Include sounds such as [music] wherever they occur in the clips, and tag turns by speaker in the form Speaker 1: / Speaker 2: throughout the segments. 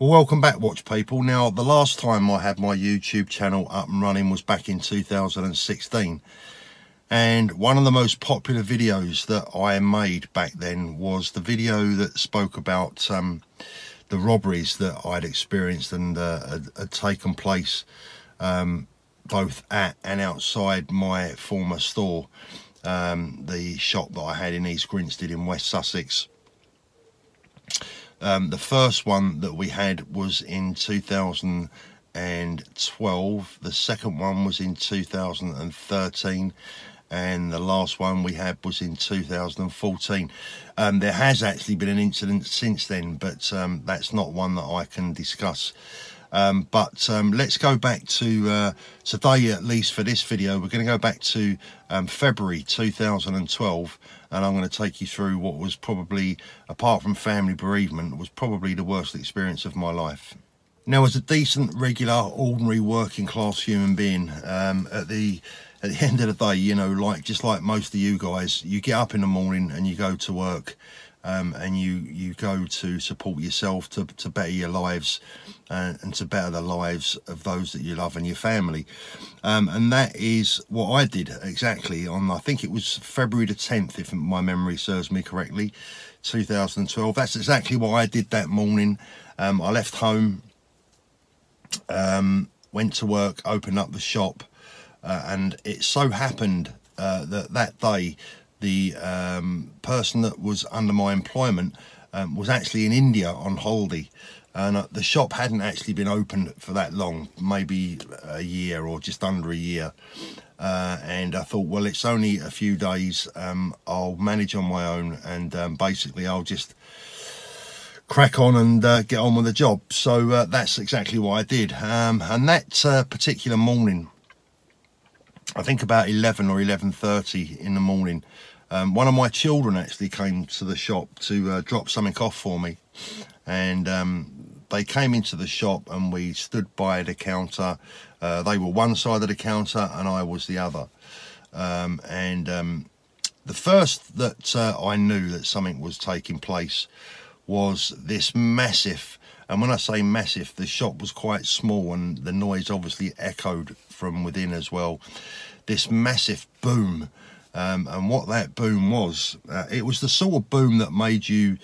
Speaker 1: Well, welcome back, watch people. Now, the last time I had my YouTube channel up and running was back in 2016. And one of the most popular videos that I made back then was the video that spoke about um, the robberies that I'd experienced and uh, had, had, taken place um, both at and outside my former store, um, the shop that I had in East Grinstead in West Sussex. Um, the first one that we had was in 2012. The second one was in 2013 and the last one we had was in 2014. Um, there has actually been an incident since then, but um, that's not one that I can discuss. Um, but um, let's go back to uh, today, at least for this video. We're going to go back to um, February 2012, and I'm going to take you through what was probably, apart from family bereavement, was probably the worst experience of my life. Now, as a decent, regular, ordinary, working class human being, um, at the at the [laughs] end of the day, you know, like just like most of you guys, you get up in the morning and you go to work um, and you you go to support yourself to, to better your lives uh, and to better the lives of those that you love and your family. Um, and that is what I did exactly on, I think it was February the 10th, if my memory serves me correctly, 2012. That's exactly what I did that morning. Um, I left home, um, went to work, opened up the shop, uh, and it so happened uh, that that day the um, person that was under my employment um, was actually in India on holiday and uh, the shop hadn't actually been opened for that long maybe a year or just under a year uh, and I thought well it's only a few days um, I'll manage on my own and um, basically I'll just crack on and uh, get on with the job so uh, that's exactly what I did um, and that uh, particular morning I think about 11 or 11.30 in the morning. Um, one of my children actually came to the shop to uh, drop something off for me. And um, they came into the shop and we stood by the counter. Uh, they were one side of the counter and I was the other. Um, and um, the first that uh, I knew that something was taking place was this massive and when I say massive, the shop was quite small and the noise obviously echoed from within as well. This massive boom. Um, and what that boom was, uh, it was the sort of boom that made you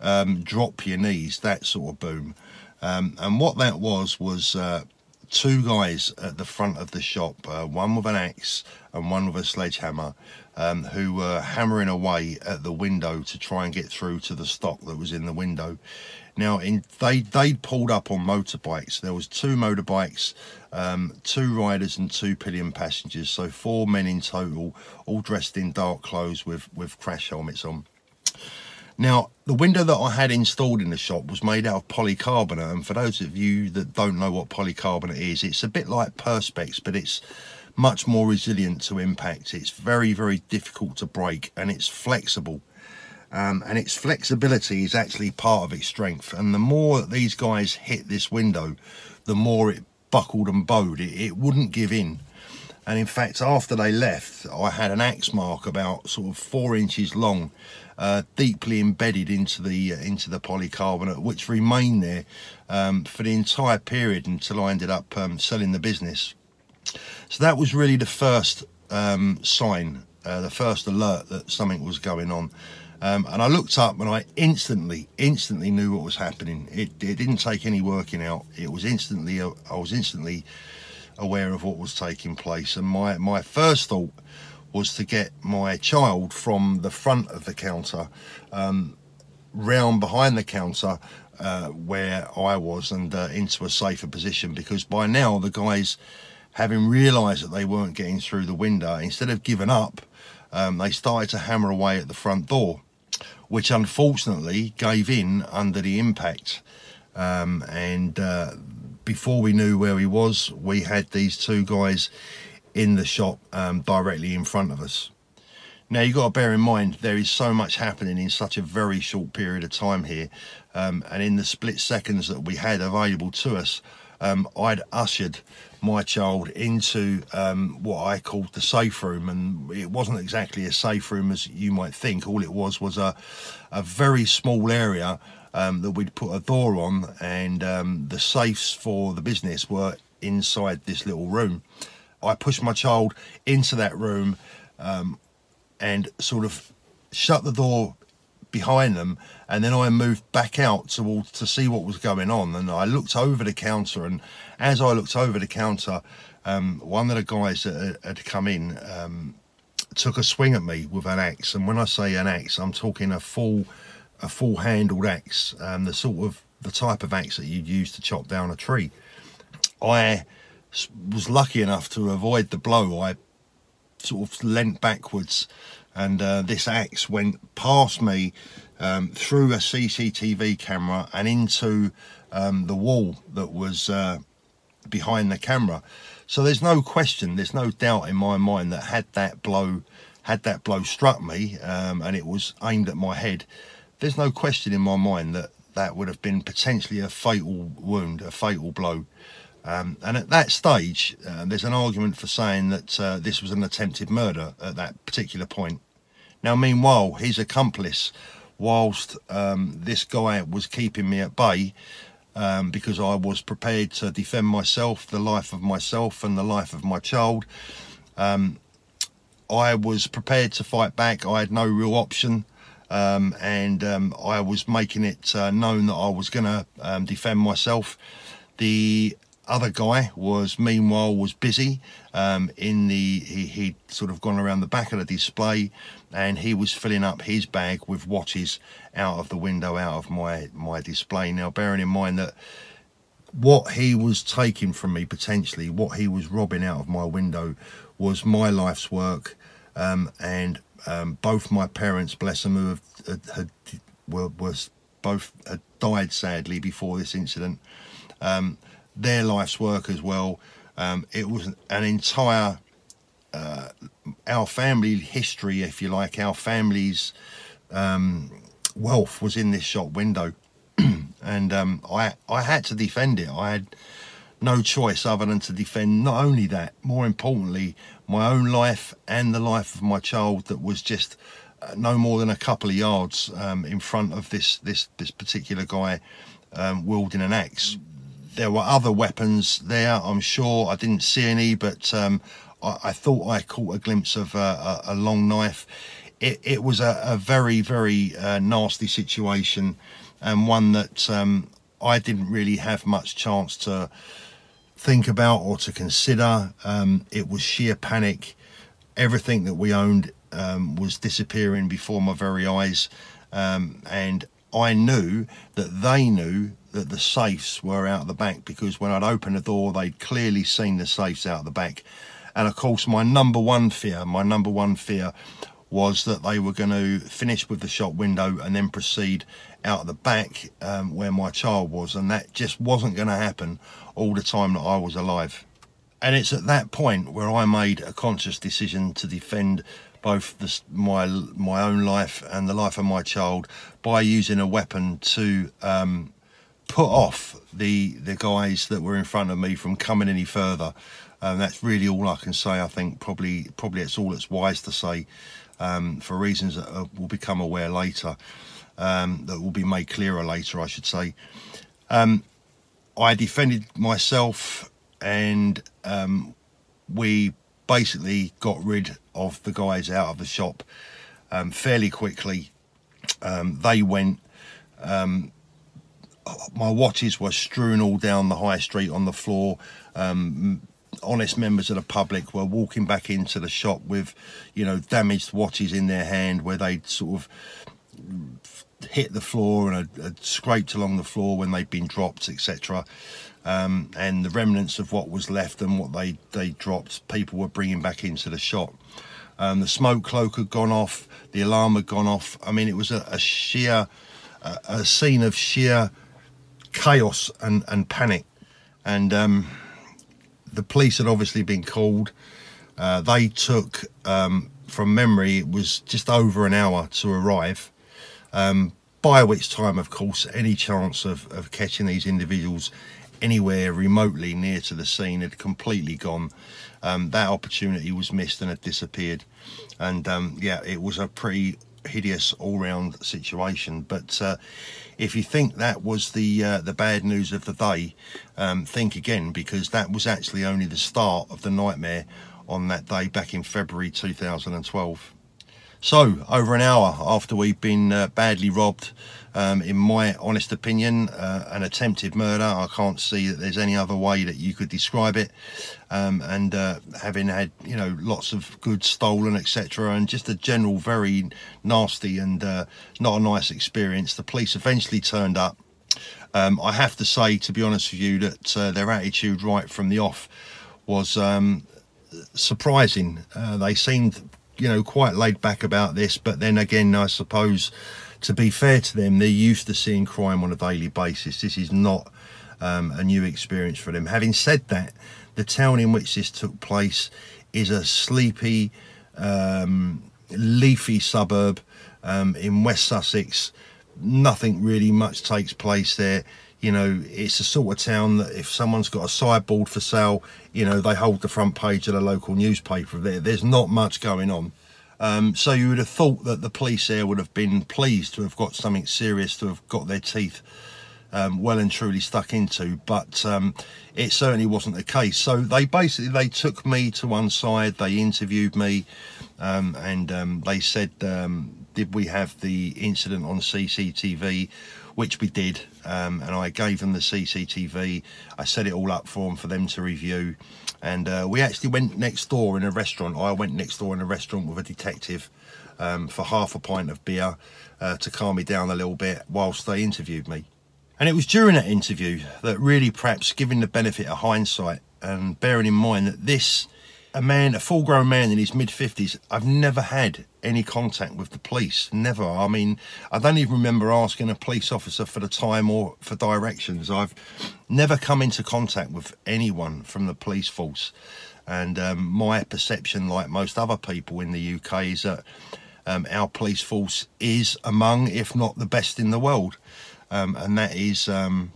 Speaker 1: um, drop your knees, that sort of boom. Um, and what that was, was uh, two guys at the front of the shop, uh, one with an axe and one with a sledgehammer, um, who were hammering away at the window to try and get through to the stock that was in the window. Now, in they they pulled up on motorbikes. There was two motorbikes, um, two riders and two pillion passengers. So four men in total, all dressed in dark clothes with with crash helmets on. Now, the window that I had installed in the shop was made out of polycarbonate. And for those of you that don't know what polycarbonate is, it's a bit like Perspex, but it's much more resilient to impact. It's very, very difficult to break and it's flexible um, and its flexibility is actually part of its strength and the more that these guys hit this window the more it buckled and bowed it, it wouldn't give in and in fact after they left I had an axe mark about sort of four inches long uh, deeply embedded into the uh, into the polycarbonate which remained there um, for the entire period until I ended up um, selling the business so that was really the first um, sign uh, the first alert that something was going on um, and I looked up and I instantly, instantly knew what was happening. It, it didn't take any working out. It was instantly, uh, I was instantly aware of what was taking place. And my, my first thought was to get my child from the front of the counter um, round behind the counter uh, where I was and uh, into a safer position because by now the guys having realized that they weren't getting through the window instead of giving up um, they started to hammer away at the front door which unfortunately gave in under the impact. um, and uh, before we knew where he was, we had these two guys in the shop um, directly in front of us. Now you've got to bear in mind there is so much happening in such a very short period of time here, um, and in the split seconds that we had available to us, um, I'd ushered my child into um, what I called the safe room, and it wasn't exactly a safe room as you might think. All it was was a a very small area um, that we'd put a door on, and um, the safes for the business were inside this little room. I pushed my child into that room um, and sort of shut the door behind them and then I moved back out to to see what was going on and I looked over the counter and as I looked over the counter um, one of the guys that had come in um, took a swing at me with an axe and when I say an axe I'm talking a full a full handled axe um, the sort of the type of axe that you'd use to chop down a tree I was lucky enough to avoid the blow I sort of leant backwards and uh, this axe went past me um, through a CCTV camera and into um, the wall that was uh, behind the camera. So there's no question, there's no doubt in my mind that had that blow, had that blow struck me um, and it was aimed at my head, there's no question in my mind that that would have been potentially a fatal wound, a fatal blow. Um, and at that stage, uh, there's an argument for saying that uh, this was an attempted murder at that particular point. Now, meanwhile, his accomplice, whilst um, this guy was keeping me at bay, um, because I was prepared to defend myself, the life of myself, and the life of my child. Um, I was prepared to fight back. I had no real option. Um, and um, I was making it uh, known that I was going to um, defend myself. The other guy was meanwhile was busy um, in the he, he'd sort of gone around the back of the display and he was filling up his bag with watches out of the window out of my my display now bearing in mind that what he was taking from me potentially what he was robbing out of my window was my life's work um, and um, both my parents bless them who have, had, had were, was both had died sadly before this incident um, their life's work as well. Um, it was an entire uh, our family history, if you like, our family's um, wealth was in this shop window, [clears throat] and um, I I had to defend it. I had no choice other than to defend not only that, more importantly, my own life and the life of my child that was just uh, no more than a couple of yards um, in front of this this this particular guy um, wielding an axe there were other weapons there, I'm sure. I didn't see any, but um, I, I, thought I caught a glimpse of a, a long knife. It, it was a, a, very, very uh, nasty situation and one that um, I didn't really have much chance to think about or to consider. Um, it was sheer panic. Everything that we owned um, was disappearing before my very eyes. Um, and I knew that they knew that the safes were out the back because when I'd opened the door, they'd clearly seen the safes out the back. And of course, my number one fear, my number one fear was that they were going to finish with the shop window and then proceed out the back um, where my child was. And that just wasn't going to happen all the time that I was alive. And it's at that point where I made a conscious decision to defend both the, my my own life and the life of my child by using a weapon to um, put off the the guys that were in front of me from coming any further. And that's really all I can say. I think probably probably it's all that's wise to say um, for reasons that uh, will become aware later, um, that will be made clearer later, I should say. Um, I defended myself and um, we basically got rid of the guys out of the shop um, fairly quickly. Um, they went. Um, my watches were strewn all down the high street on the floor. Um, honest members of the public were walking back into the shop with, you know, damaged watches in their hand where they'd sort of hit the floor and had, scraped along the floor when they'd been dropped, etc um, and the remnants of what was left and what they they dropped, people were bringing back into the shop. Um, the smoke cloak had gone off, the alarm had gone off. I mean, it was a, a sheer, a, a scene of sheer chaos and, and panic. And um, the police had obviously been called. Uh, they took, um, from memory, it was just over an hour to arrive. Um, by which time, of course, any chance of, of catching these individuals anywhere remotely near to the scene had completely gone. Um, that opportunity was missed and had disappeared. And um, yeah, it was a pretty hideous all-round situation. But uh, if you think that was the uh, the bad news of the day, um, think again because that was actually only the start of the nightmare on that day back in February 2012. So, over an hour after we've been uh, badly robbed, um, in my honest opinion, uh, an attempted murder. I can't see that there's any other way that you could describe it. Um, and uh, having had, you know, lots of goods stolen, etc., and just a general very nasty and uh, not a nice experience, the police eventually turned up. Um, I have to say, to be honest with you, that uh, their attitude right from the off was um, surprising. Uh, they seemed you know, quite laid back about this. But then again, I suppose, to be fair to them, they're used to seeing crime on a daily basis. This is not um, a new experience for them. Having said that, the town in which this took place is a sleepy, um, leafy suburb um, in West Sussex. Nothing really much takes place there you know, it's the sort of town that if someone's got a sideboard for sale, you know, they hold the front page of the local newspaper there. There's not much going on. Um, so you would have thought that the police there would have been pleased to have got something serious to have got their teeth um, well and truly stuck into, but um, it certainly wasn't the case. So they basically they took me to one side, they interviewed me, um, and um, they said, um, "Did we have the incident on CCTV?" Which we did. Um, and I gave them the CCTV. I set it all up for them for them to review. And uh, we actually went next door in a restaurant. I went next door in a restaurant with a detective um, for half a pint of beer uh, to calm me down a little bit whilst they interviewed me. And it was during that interview that really perhaps giving the benefit of hindsight and bearing in mind that this a man, a full grown man in his mid 50s, I've never had any contact with the police. Never. I mean, I don't even remember asking a police officer for the time or for directions. I've never come into contact with anyone from the police force. And um, my perception, like most other people in the UK, is that um, our police force is among, if not the best in the world. Um, and that is um,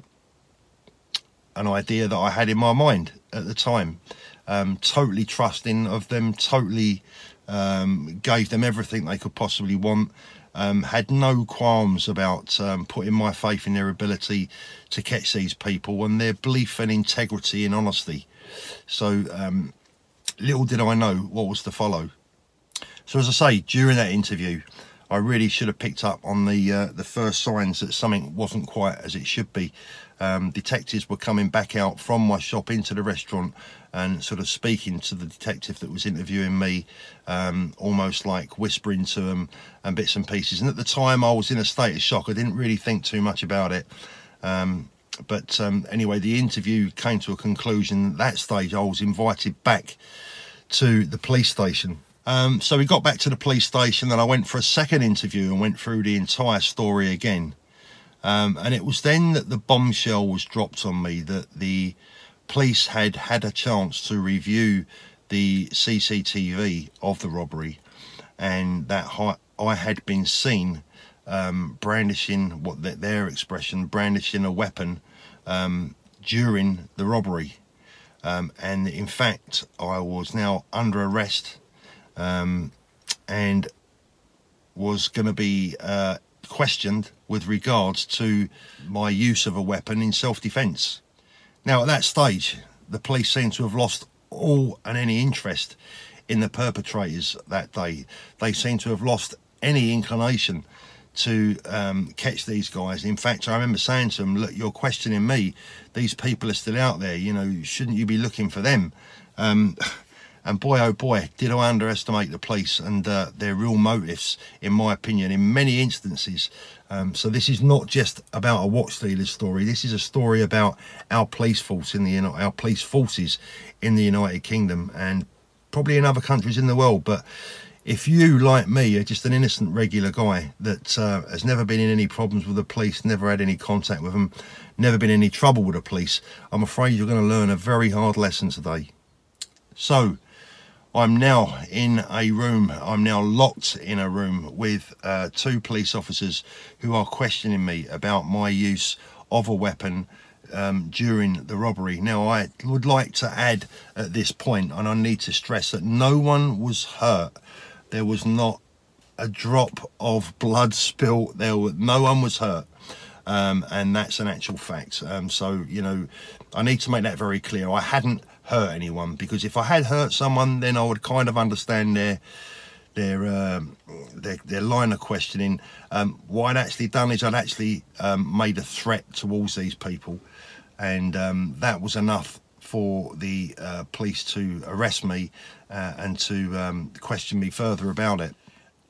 Speaker 1: an idea that I had in my mind at the time um, totally trusting of them, totally um, gave them everything they could possibly want. Um, had no qualms about um, putting my faith in their ability to catch these people and their belief and integrity and honesty. So um, little did I know what was to follow. So as I say, during that interview, I really should have picked up on the uh, the first signs that something wasn't quite as it should be. Um, detectives were coming back out from my shop into the restaurant and sort of speaking to the detective that was interviewing me, um, almost like whispering to him and bits and pieces. And at the time, I was in a state of shock. I didn't really think too much about it. Um, but um, anyway, the interview came to a conclusion. At that stage, I was invited back to the police station um, so we got back to the police station and I went for a second interview and went through the entire story again. Um, and it was then that the bombshell was dropped on me that the police had had a chance to review the CCTV of the robbery and that I had been seen um, brandishing what their expression brandishing a weapon um, during the robbery um, and in fact I was now under arrest um, and was going to be uh, questioned with regards to my use of a weapon in self-defense. Now, at that stage, the police seemed to have lost all and any interest in the perpetrators that day. They seemed to have lost any inclination to um, catch these guys. In fact, I remember saying to them, look, you're questioning me. These people are still out there. You know, shouldn't you be looking for them? Um, And boy, oh boy, did I underestimate the police and uh, their real motives, in my opinion, in many instances. Um, so this is not just about a watch dealer's story. This is a story about our police force in the our police forces in the United Kingdom and probably in other countries in the world. But if you, like me, are just an innocent, regular guy that uh, has never been in any problems with the police, never had any contact with them, never been in any trouble with the police, I'm afraid you're going to learn a very hard lesson today. So, I'm now in a room, I'm now locked in a room with uh, two police officers who are questioning me about my use of a weapon um, during the robbery. Now, I would like to add at this point, and I need to stress that no one was hurt there was not a drop of blood spilt. There, were, no one was hurt. Um, and that's an actual fact. Um, so, you know, I need to make that very clear. I hadn't hurt anyone because if I had hurt someone, then I would kind of understand their their uh, their, their, line of questioning. Um, what I'd actually done is I'd actually um, made a threat towards these people, and um, that was enough for the uh, police to arrest me uh, and to um, question me further about it.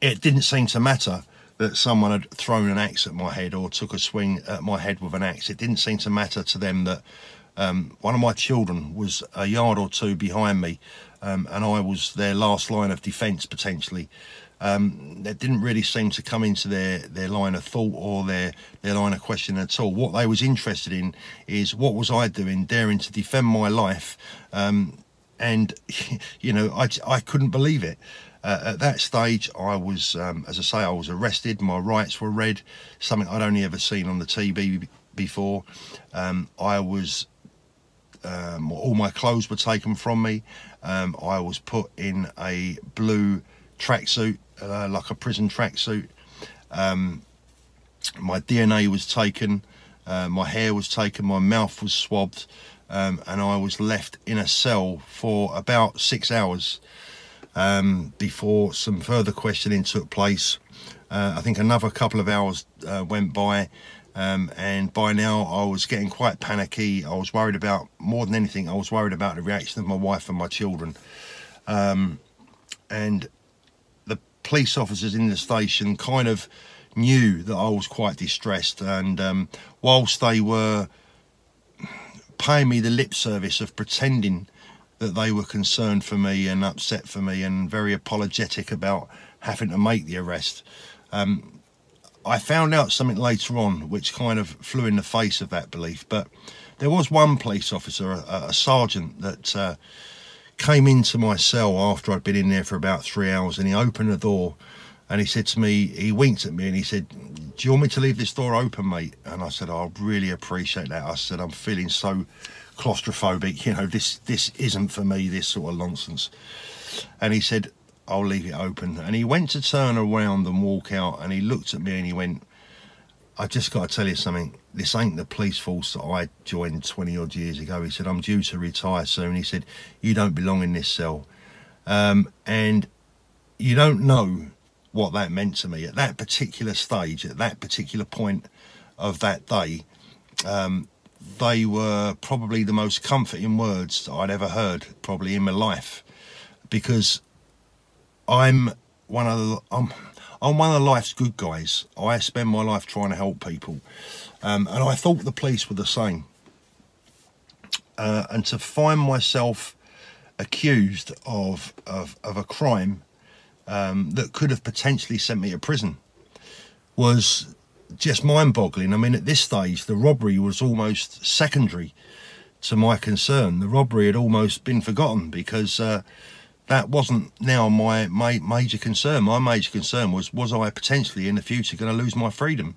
Speaker 1: It didn't seem to matter that someone had thrown an axe at my head or took a swing at my head with an axe. It didn't seem to matter to them that um, one of my children was a yard or two behind me um, and I was their last line of defence potentially um, that didn't really seem to come into their, their line of thought or their, their line of question at all. What they was interested in is what was I doing, daring to defend my life, um, and [laughs] you know I, I couldn't believe it. Uh, at that stage, I was, um, as I say, I was arrested. My rights were read, something I'd only ever seen on the TV before. Um, I was, um, all my clothes were taken from me. Um, I was put in a blue tracksuit uh, like a prison tracksuit. Um, my DNA was taken, uh, my hair was taken, my mouth was swabbed, um, and I was left in a cell for about six hours um, before some further questioning took place. Uh, I think another couple of hours uh, went by. Um, and by now I was getting quite panicky. I was worried about more than anything. I was worried about the reaction of my wife and my children. Um, and the police officers in the station kind of knew that I was quite distressed and um, whilst they were paying me the lip service of pretending that they were concerned for me and upset for me and very apologetic about having to make the arrest um, I found out something later on which kind of flew in the face of that belief but there was one police officer a, a sergeant that uh, came into my cell after I'd been in there for about three hours and he opened the door and he said to me, he winked at me and he said, do you want me to leave this door open, mate? And I said, I really appreciate that. I said, I'm feeling so claustrophobic. You know, this, this isn't for me, this sort of nonsense. And he said, I'll leave it open. And he went to turn around and walk out and he looked at me and he went, I just got to tell you something. This ain't the police force that I joined 20 odd years ago. He said, I'm due to retire soon. He said, You don't belong in this cell. Um, and you don't know what that meant to me at that particular stage, at that particular point of that day. Um, they were probably the most comforting words I'd ever heard, probably in my life, because I'm one of the. I'm, I'm one of life's good guys. I spend my life trying to help people. Um, and I thought the police were the same. Uh, and to find myself accused of, of, of a crime um, that could have potentially sent me to prison was just mind-boggling. I mean, at this stage, the robbery was almost secondary to my concern. The robbery had almost been forgotten because uh, that wasn't now my, my major concern. My major concern was, was I potentially in the future going to lose my freedom?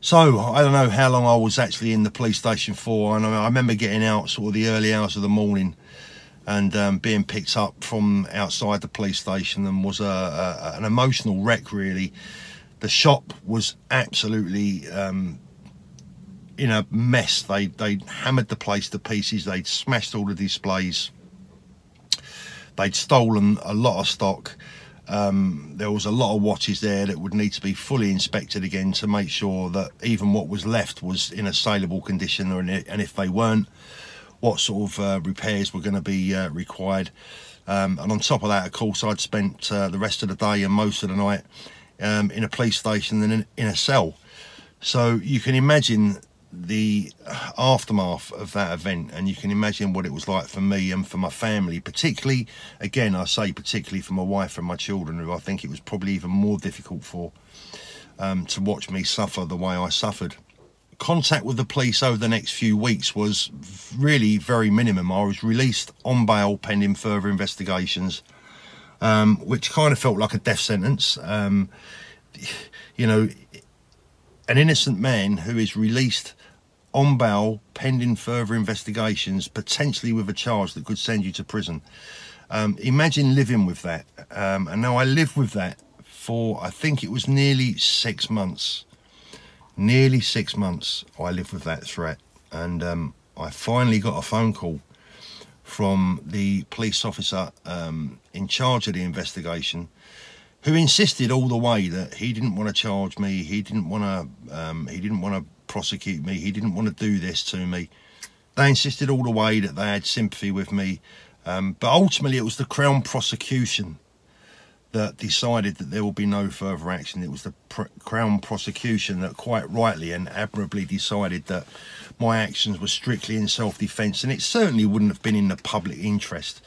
Speaker 1: So I don't know how long I was actually in the police station for. And I remember getting out sort of the early hours of the morning and um, being picked up from outside the police station and was a, a, an emotional wreck really. The shop was absolutely um, in a mess. They they hammered the place to pieces. They'd smashed all the displays They'd stolen a lot of stock. Um, there was a lot of watches there that would need to be fully inspected again to make sure that even what was left was in a saleable condition, or and if they weren't, what sort of uh, repairs were going to be uh, required. Um, and on top of that, of course, I'd spent uh, the rest of the day and most of the night um, in a police station and in, in, a cell. So you can imagine the aftermath of that event, and you can imagine what it was like for me and for my family, particularly, again, I say particularly for my wife and my children, who I think it was probably even more difficult for um, to watch me suffer the way I suffered. Contact with the police over the next few weeks was really very minimum. I was released on bail pending further investigations, um, which kind of felt like a death sentence. Um, you know, an innocent man who is released on bail pending further investigations, potentially with a charge that could send you to prison. Um, imagine living with that. Um, and now I lived with that for, I think it was nearly six months. Nearly six months I lived with that threat. And um, I finally got a phone call from the police officer um, in charge of the investigation who insisted all the way that he didn't want to charge me, he didn't want to, um, he didn't want to prosecute me. He didn't want to do this to me. They insisted all the way that they had sympathy with me. Um, but ultimately, it was the Crown prosecution that decided that there will be no further action. It was the Crown prosecution that quite rightly and admirably decided that my actions were strictly in self-defence and it certainly wouldn't have been in the public interest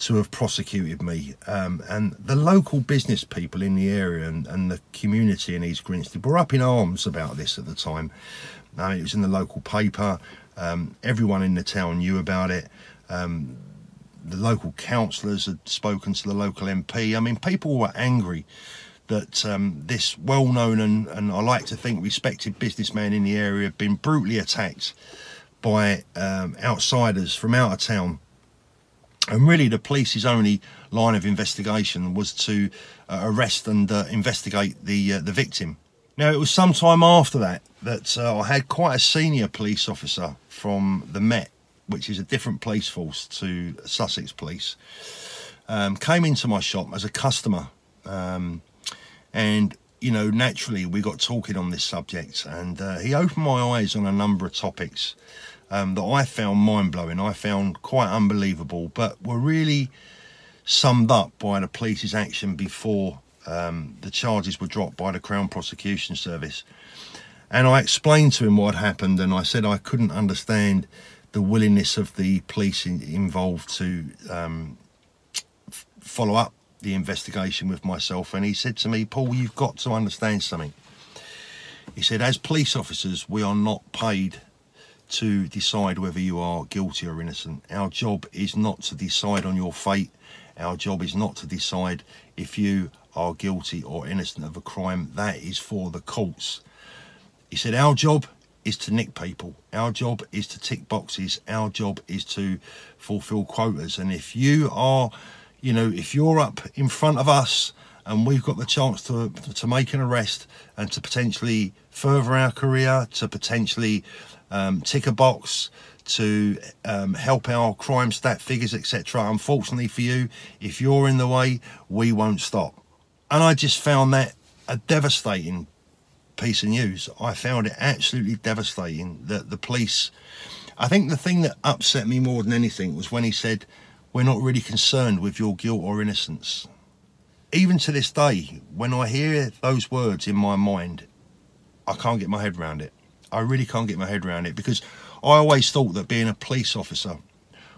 Speaker 1: to have prosecuted me. Um, and the local business people in the area and, and, the community in East Grinstead were up in arms about this at the time. Uh, it was in the local paper. Um, everyone in the town knew about it. Um, the local councillors had spoken to the local MP. I mean, people were angry that um, this well-known and, and I like to think respected businessman in the area had been brutally attacked by um, outsiders from out of town and really the police's only line of investigation was to uh, arrest and uh, investigate the uh, the victim. Now it was some time after that that uh, i had quite a senior police officer from the met which is a different police force to sussex police um, came into my shop as a customer. Um, and you know naturally we got talking on this subject and uh, he opened my eyes on a number of topics um, that I found mind blowing, I found quite unbelievable, but were really summed up by the police's action before um, the charges were dropped by the Crown Prosecution Service. And I explained to him what happened, and I said I couldn't understand the willingness of the police in, involved to um, follow up the investigation with myself. And he said to me, Paul, you've got to understand something. He said, as police officers, we are not paid to decide whether you are guilty or innocent. Our job is not to decide on your fate. Our job is not to decide if you are guilty or innocent of a crime. That is for the courts. He said, Our job is to nick people. Our job is to tick boxes. Our job is to fulfill quotas. And if you are, you know, if you're up in front of us and we've got the chance to to make an arrest and to potentially further our career, to potentially um, tick a box to um, help our crime stat figures, etc. Unfortunately for you, if you're in the way, we won't stop. And I just found that a devastating piece of news. I found it absolutely devastating that the police. I think the thing that upset me more than anything was when he said, We're not really concerned with your guilt or innocence. Even to this day, when I hear those words in my mind, I can't get my head around it. I really can't get my head around it because I always thought that being a police officer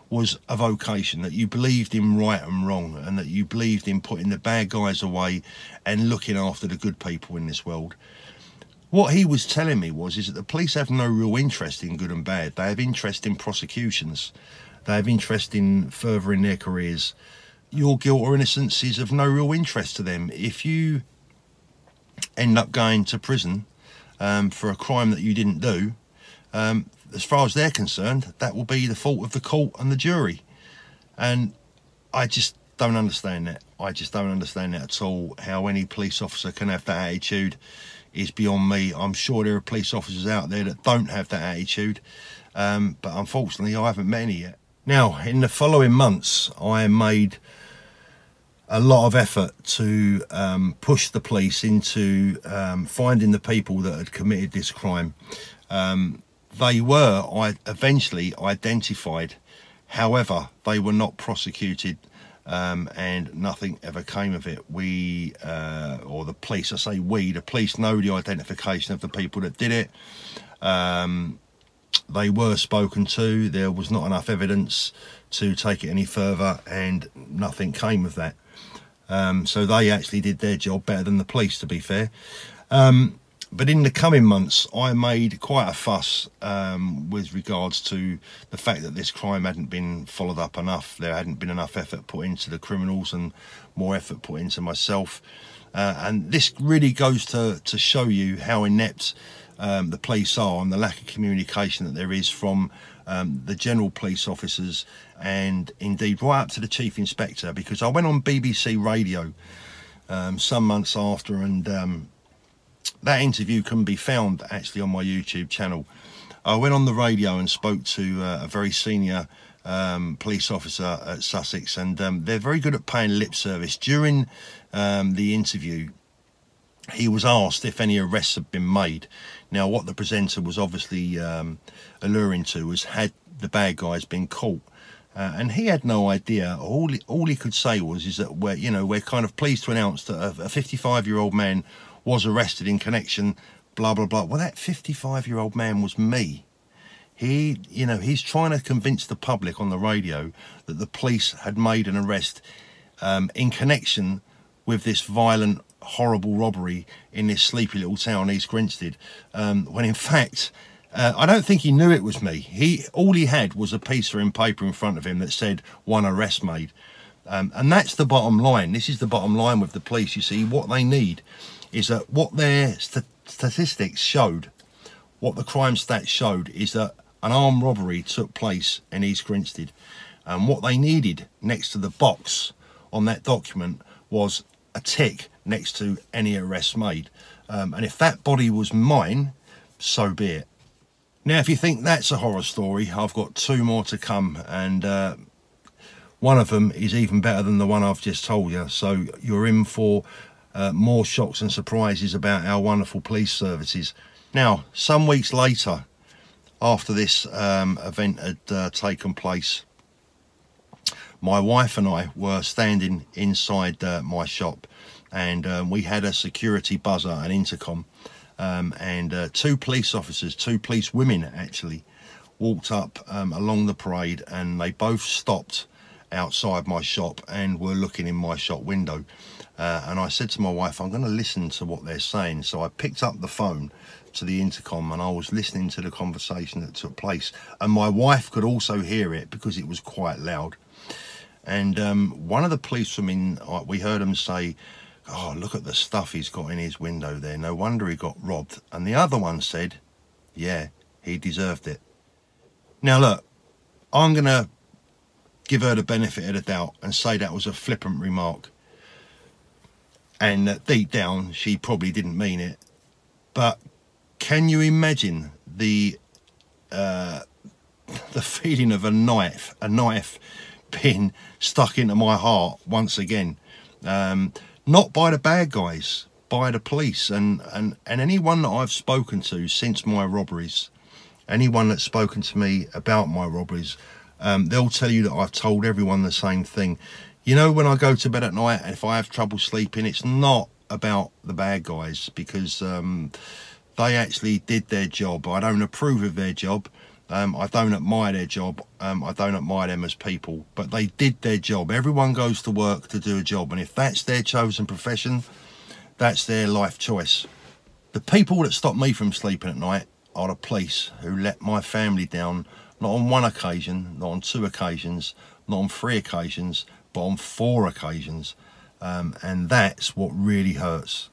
Speaker 1: was a vocation, that you believed in right and wrong, and that you believed in putting the bad guys away and looking after the good people in this world. What he was telling me was is that the police have no real interest in good and bad. They have interest in prosecutions. They have interest in furthering their careers. Your guilt or innocence is of no real interest to them. If you end up going to prison um, for a crime that you didn't do, um, as far as they're concerned, that will be the fault of the court and the jury. And I just don't understand that. I just don't understand that at all. How any police officer can have that attitude is beyond me. I'm sure there are police officers out there that don't have that attitude, um, but unfortunately, I haven't met any yet. Now, in the following months, I made a lot of effort to um, push the police into um, finding the people that had committed this crime. Um, they were I eventually identified, however, they were not prosecuted. Um, and nothing ever came of it. We, uh, or the police, I say we, the police know the identification of the people that did it. Um, they were spoken to. There was not enough evidence to take it any further, and nothing came of that. Um, so they actually did their job better than the police, to be fair. Um, but in the coming months, I made quite a fuss um, with regards to the fact that this crime hadn't been followed up enough. There hadn't been enough effort put into the criminals and more effort put into myself. Uh, and this really goes to, to show you how inept um, the police are and the lack of communication that there is from um, the general police officers and indeed right up to the chief inspector. Because I went on BBC Radio um, some months after and um, that interview can be found actually on my YouTube channel. I went on the radio and spoke to uh, a very senior um, police officer at Sussex, and um, they're very good at paying lip service. During um, the interview, he was asked if any arrests had been made. Now, what the presenter was obviously um, alluring to was had the bad guys been caught. Uh, and he had no idea. All he, all he could say was is that we're you know we're kind of pleased to announce that a 55 year old man was arrested in connection, blah, blah, blah. Well, that 55 year old man was me. He, you know, he's trying to convince the public on the radio that the police had made an arrest um, in connection with this violent, horrible robbery in this sleepy little town, East Grinstead, um, when in [laughs] fact, uh, I don't think he knew it was me. He all he had was a piece of paper in front of him that said one arrest made, um, and that's the bottom line. This is the bottom line with the police. You see, what they need is that what their st- statistics showed, what the crime stats showed, is that an armed robbery took place in East Grinstead. And what they needed next to the box on that document was a tick next to any arrests made. Um, and if that body was mine, so be it. Now, if you think that's a horror story, I've got two more to come, and uh, one of them is even better than the one I've just told you. So you're in for uh, more shocks and surprises about our wonderful police services. Now, some weeks later, after this um, event had uh, taken place, my wife and I were standing inside uh, my shop and um, we had a security buzzer, an intercom, um, and uh, two police officers, two police women actually, walked up um, along the parade and they both stopped outside my shop and were looking in my shop window. Uh, and I said to my wife, I'm going to listen to what they're saying. So I picked up the phone to the intercom and I was listening to the conversation that took place. And my wife could also hear it because it was quite loud. And um, one of the policemen, uh, we heard him say, Oh, look at the stuff he's got in his window there. No wonder he got robbed. And the other one said, Yeah, he deserved it. Now, look, I'm going to give her the benefit of the doubt and say that was a flippant remark and that deep down she probably didn't mean it. But can you imagine the uh, [laughs] the feeling of a knife, a knife being stuck into my heart once again? Um, not by the bad guys, by the police, and and and anyone that I've spoken to since my robberies, anyone that's spoken to me about my robberies. Um, they'll tell you that I've told everyone the same thing. You know, when I go to bed at night, if I have trouble sleeping, it's not about the bad guys because um, they actually did their job. I don't approve of their job. Um, I don't admire their job. Um, I don't admire them as people, but they did their job. Everyone goes to work to do a job, and if that's their chosen profession, that's their life choice. The people that stop me from sleeping at night are the police who let my family down, not on one occasion, not on two occasions, not on three occasions, but on four occasions. Um, and that's what really hurts.